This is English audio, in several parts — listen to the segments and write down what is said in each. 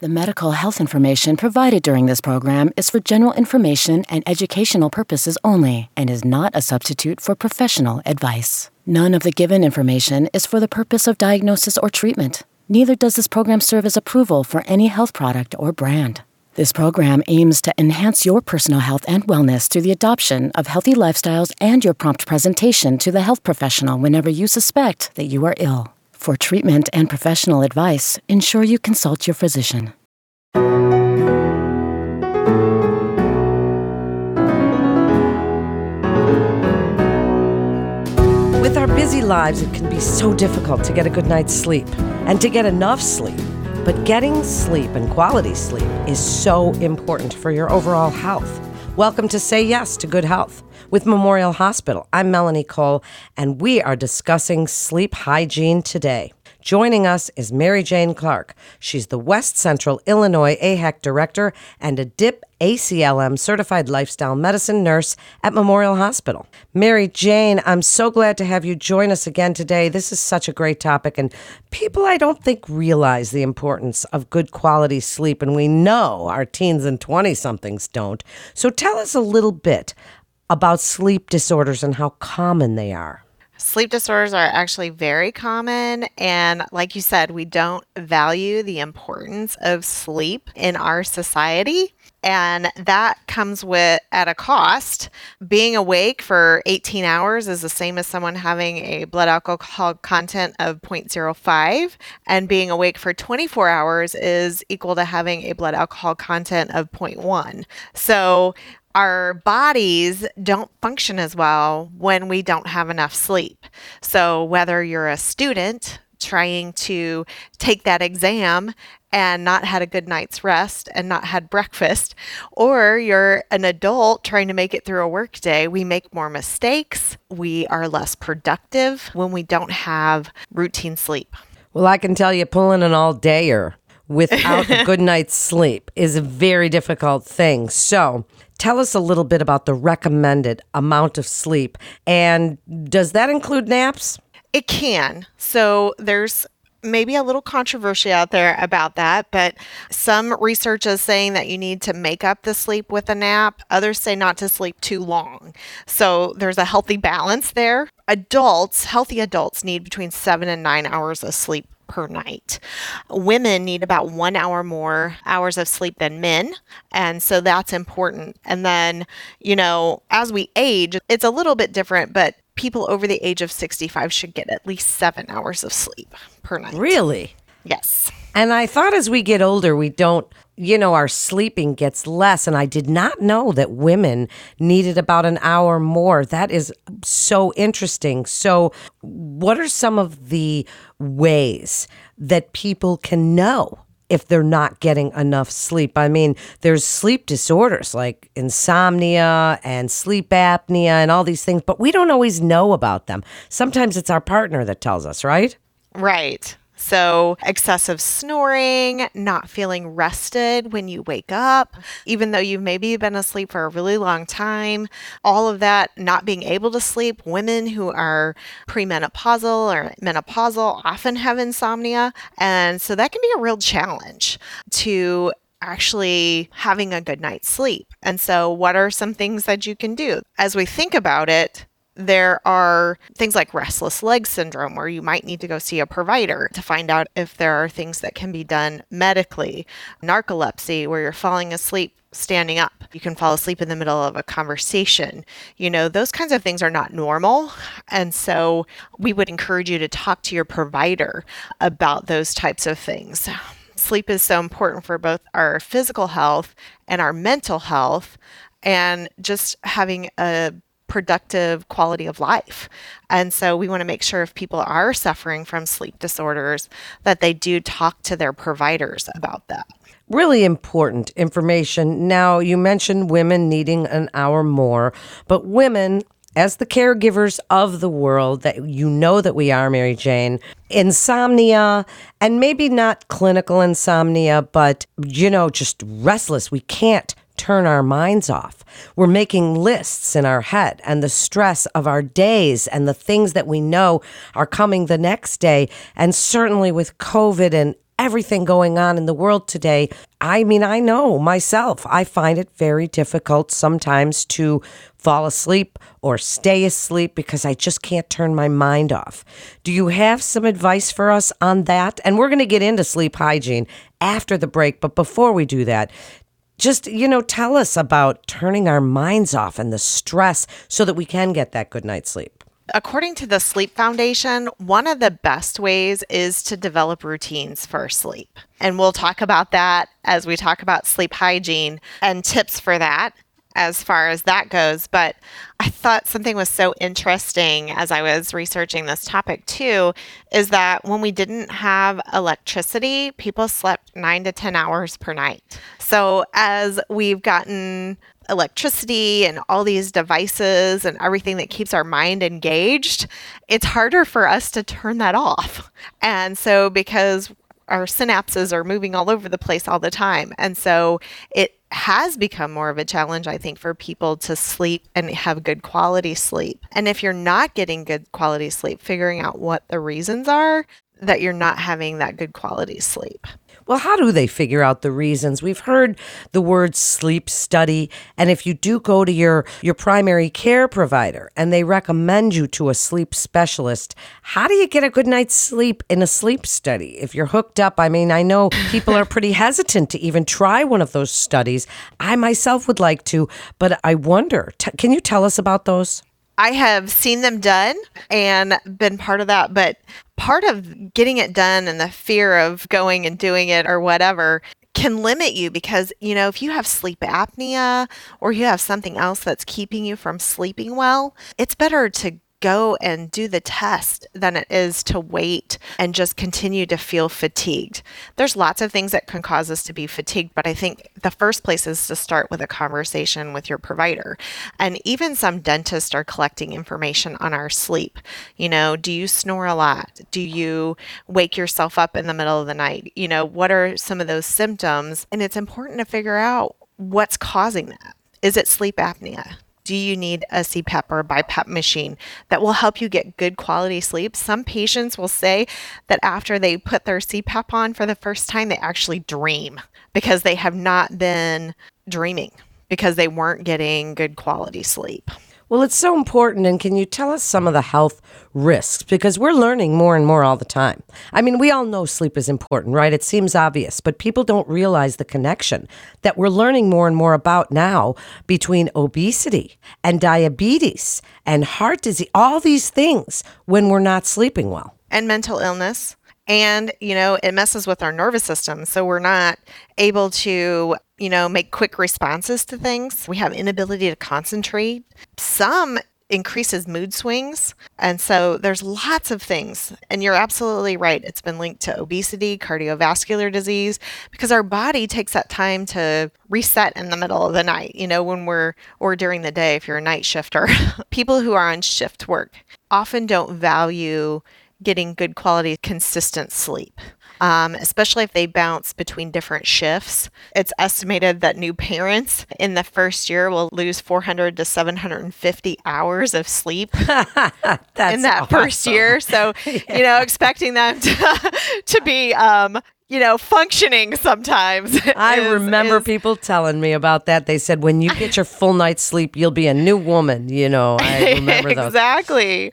The medical health information provided during this program is for general information and educational purposes only and is not a substitute for professional advice. None of the given information is for the purpose of diagnosis or treatment. Neither does this program serve as approval for any health product or brand. This program aims to enhance your personal health and wellness through the adoption of healthy lifestyles and your prompt presentation to the health professional whenever you suspect that you are ill. For treatment and professional advice, ensure you consult your physician. With our busy lives, it can be so difficult to get a good night's sleep and to get enough sleep. But getting sleep and quality sleep is so important for your overall health. Welcome to Say Yes to Good Health with Memorial Hospital. I'm Melanie Cole, and we are discussing sleep hygiene today. Joining us is Mary Jane Clark. She's the West Central Illinois AHEC Director and a DIP ACLM certified lifestyle medicine nurse at Memorial Hospital. Mary Jane, I'm so glad to have you join us again today. This is such a great topic, and people I don't think realize the importance of good quality sleep, and we know our teens and 20 somethings don't. So tell us a little bit about sleep disorders and how common they are. Sleep disorders are actually very common. And like you said, we don't value the importance of sleep in our society. And that comes with at a cost. Being awake for 18 hours is the same as someone having a blood alcohol content of 0.05. And being awake for 24 hours is equal to having a blood alcohol content of 0.1. So our bodies don't function as well when we don't have enough sleep. So, whether you're a student trying to take that exam and not had a good night's rest and not had breakfast, or you're an adult trying to make it through a workday, we make more mistakes. We are less productive when we don't have routine sleep. Well, I can tell you, pulling an all dayer without a good night's sleep is a very difficult thing. So, Tell us a little bit about the recommended amount of sleep. And does that include naps? It can. So there's maybe a little controversy out there about that, but some research is saying that you need to make up the sleep with a nap. Others say not to sleep too long. So there's a healthy balance there. Adults, healthy adults, need between seven and nine hours of sleep per night. Women need about one hour more hours of sleep than men. And so that's important. And then, you know, as we age, it's a little bit different, but people over the age of 65 should get at least seven hours of sleep per night. Really? Yes. And I thought as we get older, we don't, you know, our sleeping gets less. And I did not know that women needed about an hour more. That is so interesting. So, what are some of the ways that people can know? If they're not getting enough sleep. I mean, there's sleep disorders like insomnia and sleep apnea and all these things, but we don't always know about them. Sometimes it's our partner that tells us, right? Right. So, excessive snoring, not feeling rested when you wake up, even though you've maybe been asleep for a really long time, all of that, not being able to sleep. Women who are premenopausal or menopausal often have insomnia. And so that can be a real challenge to actually having a good night's sleep. And so, what are some things that you can do? As we think about it, there are things like restless leg syndrome where you might need to go see a provider to find out if there are things that can be done medically. Narcolepsy, where you're falling asleep standing up. You can fall asleep in the middle of a conversation. You know, those kinds of things are not normal. And so we would encourage you to talk to your provider about those types of things. Sleep is so important for both our physical health and our mental health, and just having a productive quality of life. And so we want to make sure if people are suffering from sleep disorders that they do talk to their providers about that. Really important information. Now, you mentioned women needing an hour more, but women as the caregivers of the world that you know that we are, Mary Jane, insomnia, and maybe not clinical insomnia, but, you know, just restless. We can't turn our minds off. We're making lists in our head and the stress of our days and the things that we know are coming the next day. And certainly with COVID and everything going on in the world today, I mean, I know myself, I find it very difficult sometimes to fall asleep or stay asleep because I just can't turn my mind off. Do you have some advice for us on that? And we're going to get into sleep hygiene after the break, but before we do that, just, you know, tell us about turning our minds off and the stress so that we can get that good night's sleep. According to the Sleep Foundation, one of the best ways is to develop routines for sleep. And we'll talk about that as we talk about sleep hygiene and tips for that as far as that goes. But I thought something was so interesting as I was researching this topic too is that when we didn't have electricity, people slept nine to 10 hours per night. So as we've gotten electricity and all these devices and everything that keeps our mind engaged, it's harder for us to turn that off. And so, because our synapses are moving all over the place all the time. And so it has become more of a challenge, I think, for people to sleep and have good quality sleep. And if you're not getting good quality sleep, figuring out what the reasons are that you're not having that good quality sleep. Well, how do they figure out the reasons? We've heard the word sleep study, and if you do go to your your primary care provider and they recommend you to a sleep specialist, how do you get a good night's sleep in a sleep study? If you're hooked up, I mean, I know people are pretty hesitant to even try one of those studies. I myself would like to, but I wonder, t- can you tell us about those? I have seen them done and been part of that, but part of getting it done and the fear of going and doing it or whatever can limit you because, you know, if you have sleep apnea or you have something else that's keeping you from sleeping well, it's better to go and do the test than it is to wait and just continue to feel fatigued. There's lots of things that can cause us to be fatigued, but I think the first place is to start with a conversation with your provider. And even some dentists are collecting information on our sleep. You know, do you snore a lot? Do you wake yourself up in the middle of the night? You know, what are some of those symptoms? And it's important to figure out what's causing that. Is it sleep apnea? Do you need a CPAP or a BiPAP machine that will help you get good quality sleep? Some patients will say that after they put their CPAP on for the first time, they actually dream because they have not been dreaming because they weren't getting good quality sleep. Well, it's so important. And can you tell us some of the health risks? Because we're learning more and more all the time. I mean, we all know sleep is important, right? It seems obvious, but people don't realize the connection that we're learning more and more about now between obesity and diabetes and heart disease, all these things when we're not sleeping well. And mental illness and you know it messes with our nervous system so we're not able to you know make quick responses to things. We have inability to concentrate. Some increases mood swings and so there's lots of things. And you're absolutely right it's been linked to obesity cardiovascular disease because our body takes that time to reset in the middle of the night you know when we're or during the day if you're a night shifter. People who are on shift work often don't value getting good quality, consistent sleep. Um, especially if they bounce between different shifts. It's estimated that new parents in the first year will lose 400 to 750 hours of sleep in that awesome. first year. So, yeah. you know, expecting them to, to be um, you know, functioning sometimes. I remember is, people telling me about that. They said, when you get your full night's sleep, you'll be a new woman. You know, I remember those. exactly.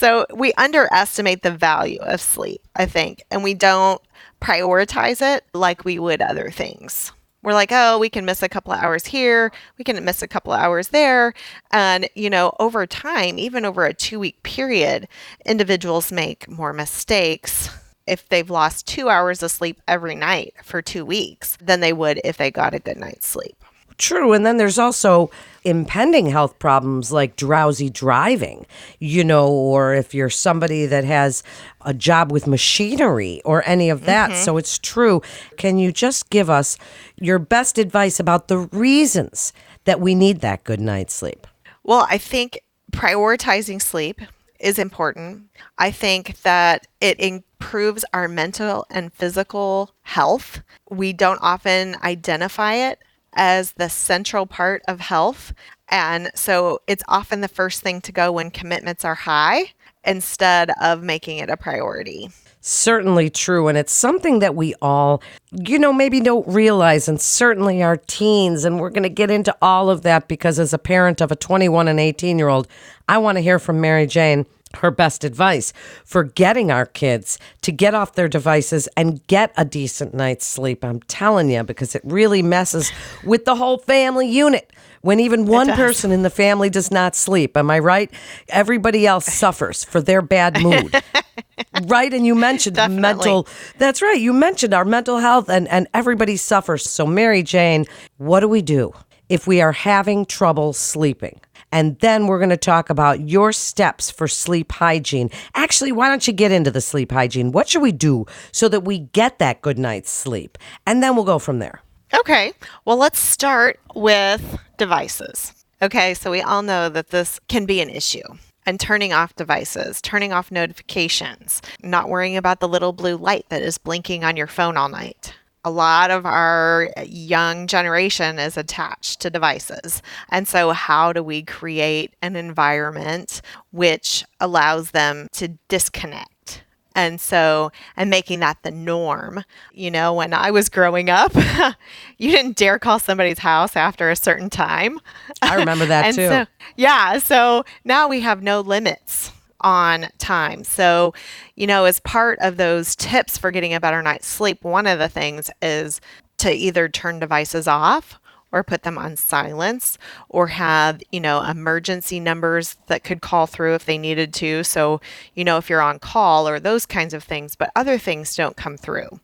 So we underestimate the value of sleep, I think, and we don't prioritize it like we would other things. We're like, oh, we can miss a couple of hours here, we can miss a couple of hours there. And, you know, over time, even over a two week period, individuals make more mistakes if they've lost two hours of sleep every night for two weeks than they would if they got a good night's sleep. True. And then there's also impending health problems like drowsy driving, you know, or if you're somebody that has a job with machinery or any of that. Mm-hmm. So it's true. Can you just give us your best advice about the reasons that we need that good night's sleep? Well, I think prioritizing sleep is important. I think that it improves our mental and physical health. We don't often identify it as the central part of health. And so it's often the first thing to go when commitments are high instead of making it a priority. certainly true. And it's something that we all, you know, maybe don't realize, and certainly our teens. And we're going to get into all of that because as a parent of a 21 and 18 year old, I want to hear from Mary Jane her best advice for getting our kids to get off their devices and get a decent night's sleep. I'm telling you, because it really messes with the whole family unit when even one person in the family does not sleep. Am I right? Everybody else suffers for their bad mood. right and you mentioned Definitely. mental that's right you mentioned our mental health and and everybody suffers so mary jane what do we do if we are having trouble sleeping and then we're going to talk about your steps for sleep hygiene. Actually, why don't you get into the sleep hygiene? What should we do so that we get that good night's sleep? And then we'll go from there. Okay. Well, let's start with devices. Okay. So we all know that this can be an issue. And turning off devices, turning off notifications, not worrying about the little blue light that is blinking on your phone all night. A lot of our young generation is attached to devices. And so, how do we create an environment which allows them to disconnect? And so, and making that the norm. You know, when I was growing up, you didn't dare call somebody's house after a certain time. I remember that too. So, yeah. So now we have no limits on time. So, you know, as part of those tips for getting a better night's sleep, one of the things is to either turn devices off or put them on silence or have, you know, emergency numbers that could call through if they needed to. So, you know, if you're on call or those kinds of things, but other things don't come through.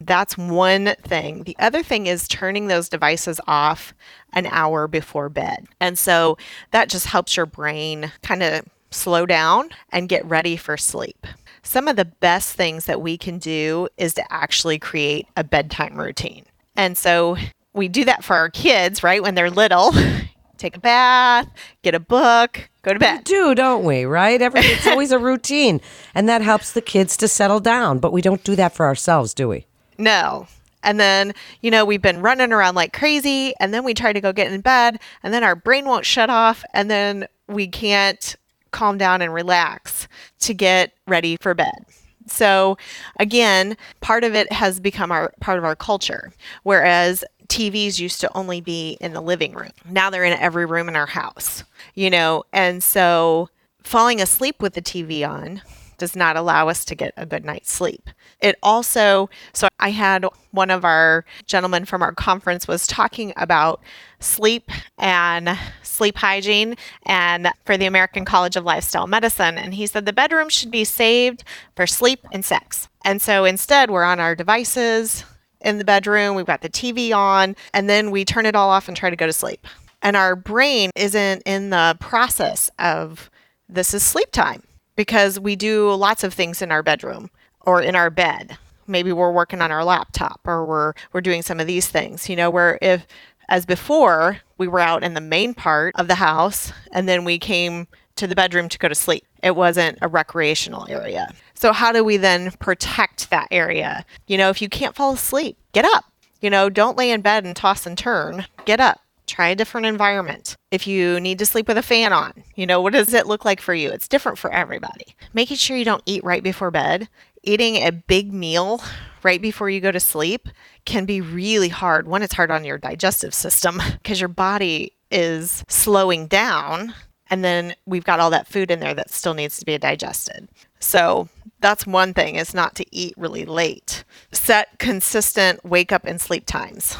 That's one thing. The other thing is turning those devices off an hour before bed. And so that just helps your brain kind of slow down and get ready for sleep. Some of the best things that we can do is to actually create a bedtime routine. And so we do that for our kids, right? When they're little, take a bath, get a book, go to bed. We do, don't we? Right? Every, it's always a routine, and that helps the kids to settle down. But we don't do that for ourselves, do we? No. And then, you know, we've been running around like crazy, and then we try to go get in bed, and then our brain won't shut off, and then we can't calm down and relax to get ready for bed. So again, part of it has become our part of our culture. Whereas TVs used to only be in the living room. Now they're in every room in our house. You know, and so falling asleep with the TV on does not allow us to get a good night's sleep. It also, so I had one of our gentlemen from our conference was talking about sleep and sleep hygiene and for the American College of Lifestyle Medicine. And he said the bedroom should be saved for sleep and sex. And so instead, we're on our devices in the bedroom, we've got the TV on, and then we turn it all off and try to go to sleep. And our brain isn't in the process of this is sleep time because we do lots of things in our bedroom or in our bed. Maybe we're working on our laptop or we're we're doing some of these things, you know, where if as before we were out in the main part of the house and then we came to the bedroom to go to sleep. It wasn't a recreational area. So how do we then protect that area? You know, if you can't fall asleep, get up. You know, don't lay in bed and toss and turn. Get up. Try a different environment. If you need to sleep with a fan on, you know, what does it look like for you? It's different for everybody. Making sure you don't eat right before bed. Eating a big meal right before you go to sleep can be really hard. One, it's hard on your digestive system because your body is slowing down. And then we've got all that food in there that still needs to be digested. So that's one thing is not to eat really late. Set consistent wake up and sleep times.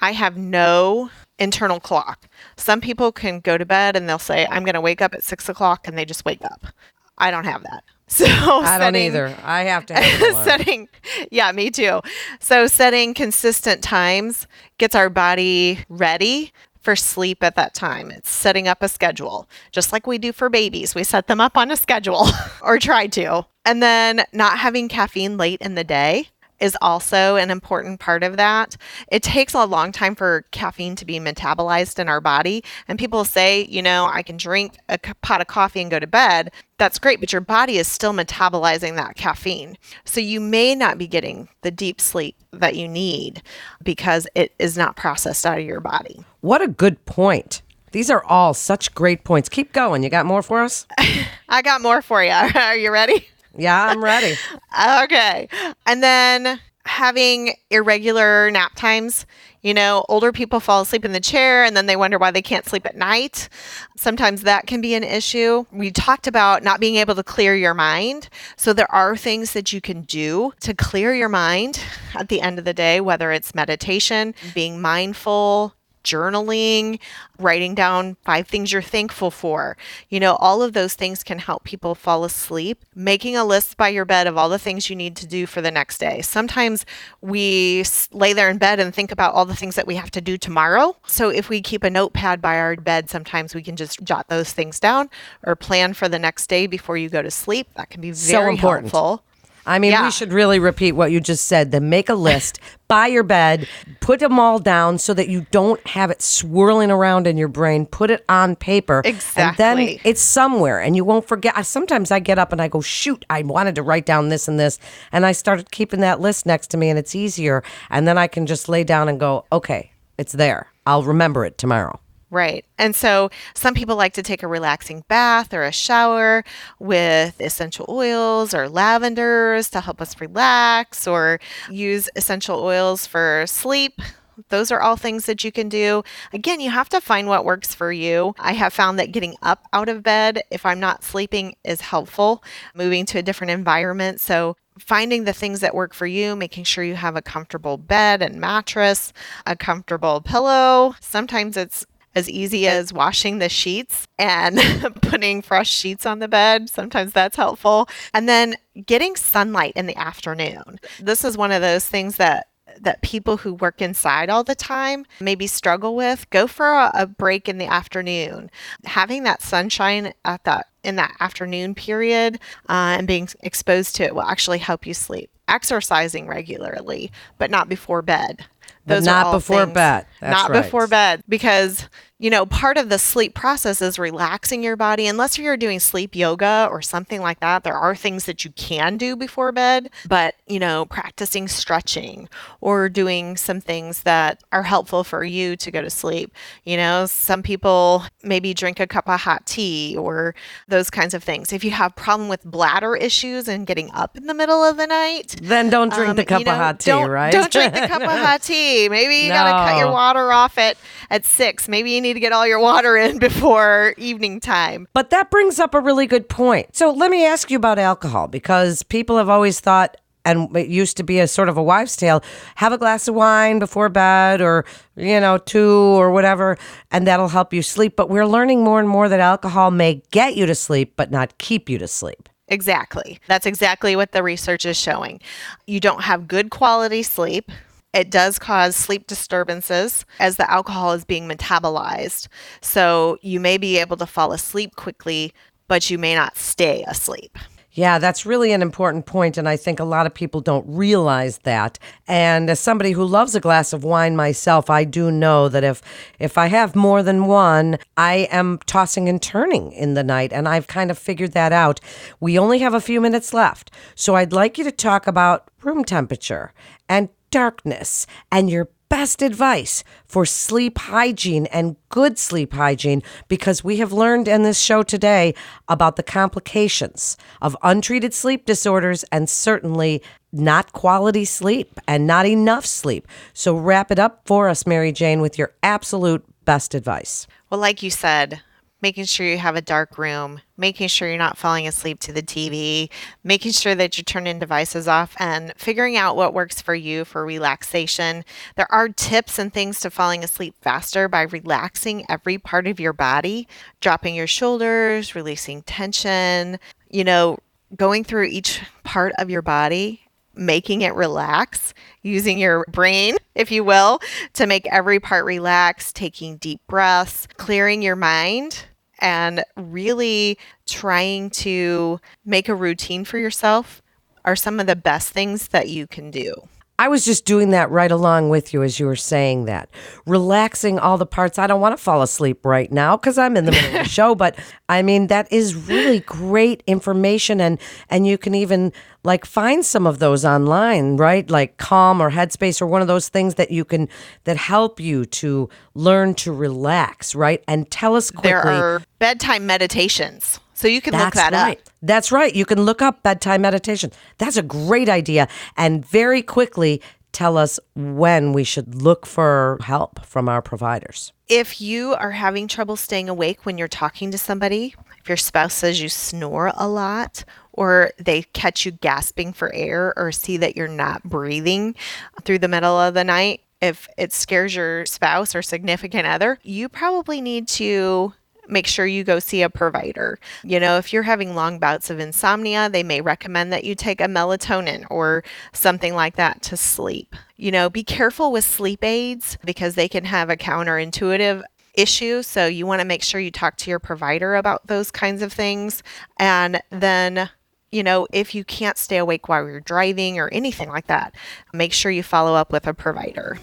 I have no internal clock. Some people can go to bed and they'll say, I'm going to wake up at six o'clock and they just wake up. I don't have that. So I don't either. I have to have setting yeah me too. So setting consistent times gets our body ready for sleep at that time. It's setting up a schedule just like we do for babies. We set them up on a schedule or try to. And then not having caffeine late in the day is also an important part of that. It takes a long time for caffeine to be metabolized in our body. And people say, you know, I can drink a pot of coffee and go to bed. That's great, but your body is still metabolizing that caffeine. So you may not be getting the deep sleep that you need because it is not processed out of your body. What a good point. These are all such great points. Keep going. You got more for us? I got more for you. Are you ready? Yeah, I'm ready. okay. And then having irregular nap times. You know, older people fall asleep in the chair and then they wonder why they can't sleep at night. Sometimes that can be an issue. We talked about not being able to clear your mind. So there are things that you can do to clear your mind at the end of the day, whether it's meditation, being mindful, journaling, writing down five things you're thankful for. You know, all of those things can help people fall asleep. Making a list by your bed of all the things you need to do for the next day. Sometimes we lay there in bed and think about all the things that we have to do tomorrow. So if we keep a notepad by our bed, sometimes we can just jot those things down or plan for the next day before you go to sleep. That can be very so important. helpful. I mean, Yeah. we should really repeat what you just said. Then make a list by your bed, put them all down so that you don't have it swirling around in your brain. Put it on paper. And Exactly. then it's somewhere and you won't forget. I- Sometimes I get up and I go, shoot, I wanted to write down this and this. And I started keeping that list next to me and it's easier. And then I can just lay down and go, okay, it's there. I'll remember it tomorrow. Right. And so some people like to take a relaxing bath or a shower with essential oils or lavenders to help us relax or use essential oils for sleep. Those are all things that you can do. Again, you have to find what works for you. I have found that getting up out of bed if I'm not sleeping is helpful, moving to a different environment. So, finding the things that work for you, making sure you have a comfortable bed and mattress, a comfortable pillow. Sometimes it's as easy as washing the sheets and putting fresh sheets on the bed. Sometimes that's helpful. And then getting sunlight in the afternoon. This is one of those things that that people who work inside all the time maybe struggle with go for a, a break in the afternoon having that sunshine at that in that afternoon period uh, and being exposed to it will actually help you sleep exercising regularly but not before bed But not before bed. That's not right. before bed because you know part of the sleep process is relaxing your body unless you're doing sleep yoga or something like that there are things that you can do before bed but you know practicing stretching or doing some things that are helpful for you to go to sleep you know some people maybe drink a cup of hot tea or those kinds of things if you have problem with bladder issues and getting up in the middle of the night Then don't drink um, the cup you know, of hot tea, don't, right? Don't drink the cup of hot tea. Maybe you gotta cut your water off at at six. Maybe you need to get all your water in before evening time. But that brings up a really good point. So let me ask you about alcohol because people have always thought, and it used to be a sort of a wives' tale have a glass of wine before bed or, you know, two or whatever, and that'll help you sleep. But we're learning more and more that alcohol may get you to sleep, but not keep you to sleep. Exactly. That's exactly what the research is showing. You don't have good quality sleep. It does cause sleep disturbances as the alcohol is being metabolized. So you may be able to fall asleep quickly, but you may not stay asleep. Yeah, that's really an important point, and I think a lot of people don't realize that. And as somebody who loves a glass of wine myself, I do know that if if I have more than one, I am tossing and turning in the night, and I've kind of figured that out. We only have a few minutes left, so I'd like you to talk about room temperature and darkness and your best advice for sleep hygiene and good sleep hygiene because we have learned in this show today about the complications of untreated sleep disorders and certainly not quality sleep and not enough sleep. So wrap it up for us, Mary Jane, with your absolute best advice. Well, like you said, making sure you have a dark room, making sure you're not falling asleep to the TV, making sure that you're turning devices off, and figuring out what works for you for relaxation. There are tips and things to falling asleep faster by relaxing every part of your body, dropping your shoulders, releasing tension, you know, going through each part of your body making it relax, using your brain, if you will, to make every part relax, taking deep breaths, clearing your mind, and really trying to make a routine for yourself are some of the best things that you can do. I was just doing that right along with you as you were saying that. Relaxing all the parts. I don't want to fall asleep right now because I'm in the middle of the show, but I mean that is really great information and and you can even like find some of those online, right? Like Calm or Headspace or one of those things that you can that help you to learn to relax, right? And tell us quickly. There are bedtime meditations So you can look that right. up. That's right. You can look up bedtime meditation. That's a great idea. And very quickly tell us when we should look for help from our providers. If you are having trouble staying awake when you're talking to somebody, if your spouse says you snore a lot, or they catch you gasping for air, or see that you're not breathing through the middle of the night, if it scares your spouse or significant other, you probably need to make sure you go see a provider. You know, if you're having long bouts of insomnia, they may recommend that you take a melatonin or something like that to sleep. You know, be careful with sleep aids because they can have a counterintuitive issue. So you want to make sure you talk to your provider about those kinds of things. And then you know, if you can't stay awake while you're driving or anything like that, make sure you follow up with a provider.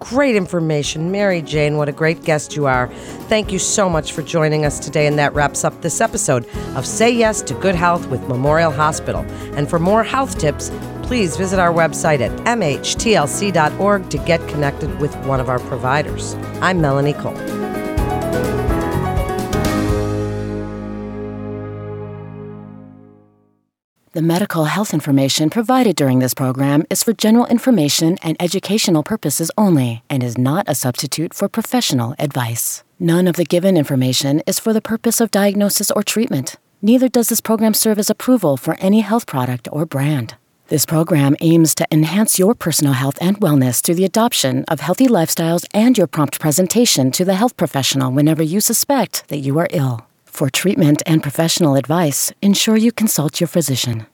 Great information. Mary Jane, what a great guest you are. Thank you so much for joining us today. And that wraps up this episode of Say Yes to Good Health with Memorial Hospital. And for more health tips, please visit our website at mhtlc.org to get connected with one of our providers. I'm Melanie Cole. The medical health information provided during this program is for general information and educational purposes only and is not a substitute for professional advice. None of the given information is for the purpose of diagnosis or treatment. Neither does this program serve as approval for any health product or brand. This program aims to enhance your personal health and wellness through the adoption of healthy lifestyles and your prompt presentation to the health professional whenever you suspect that you are ill. For treatment and professional advice, ensure you consult your physician.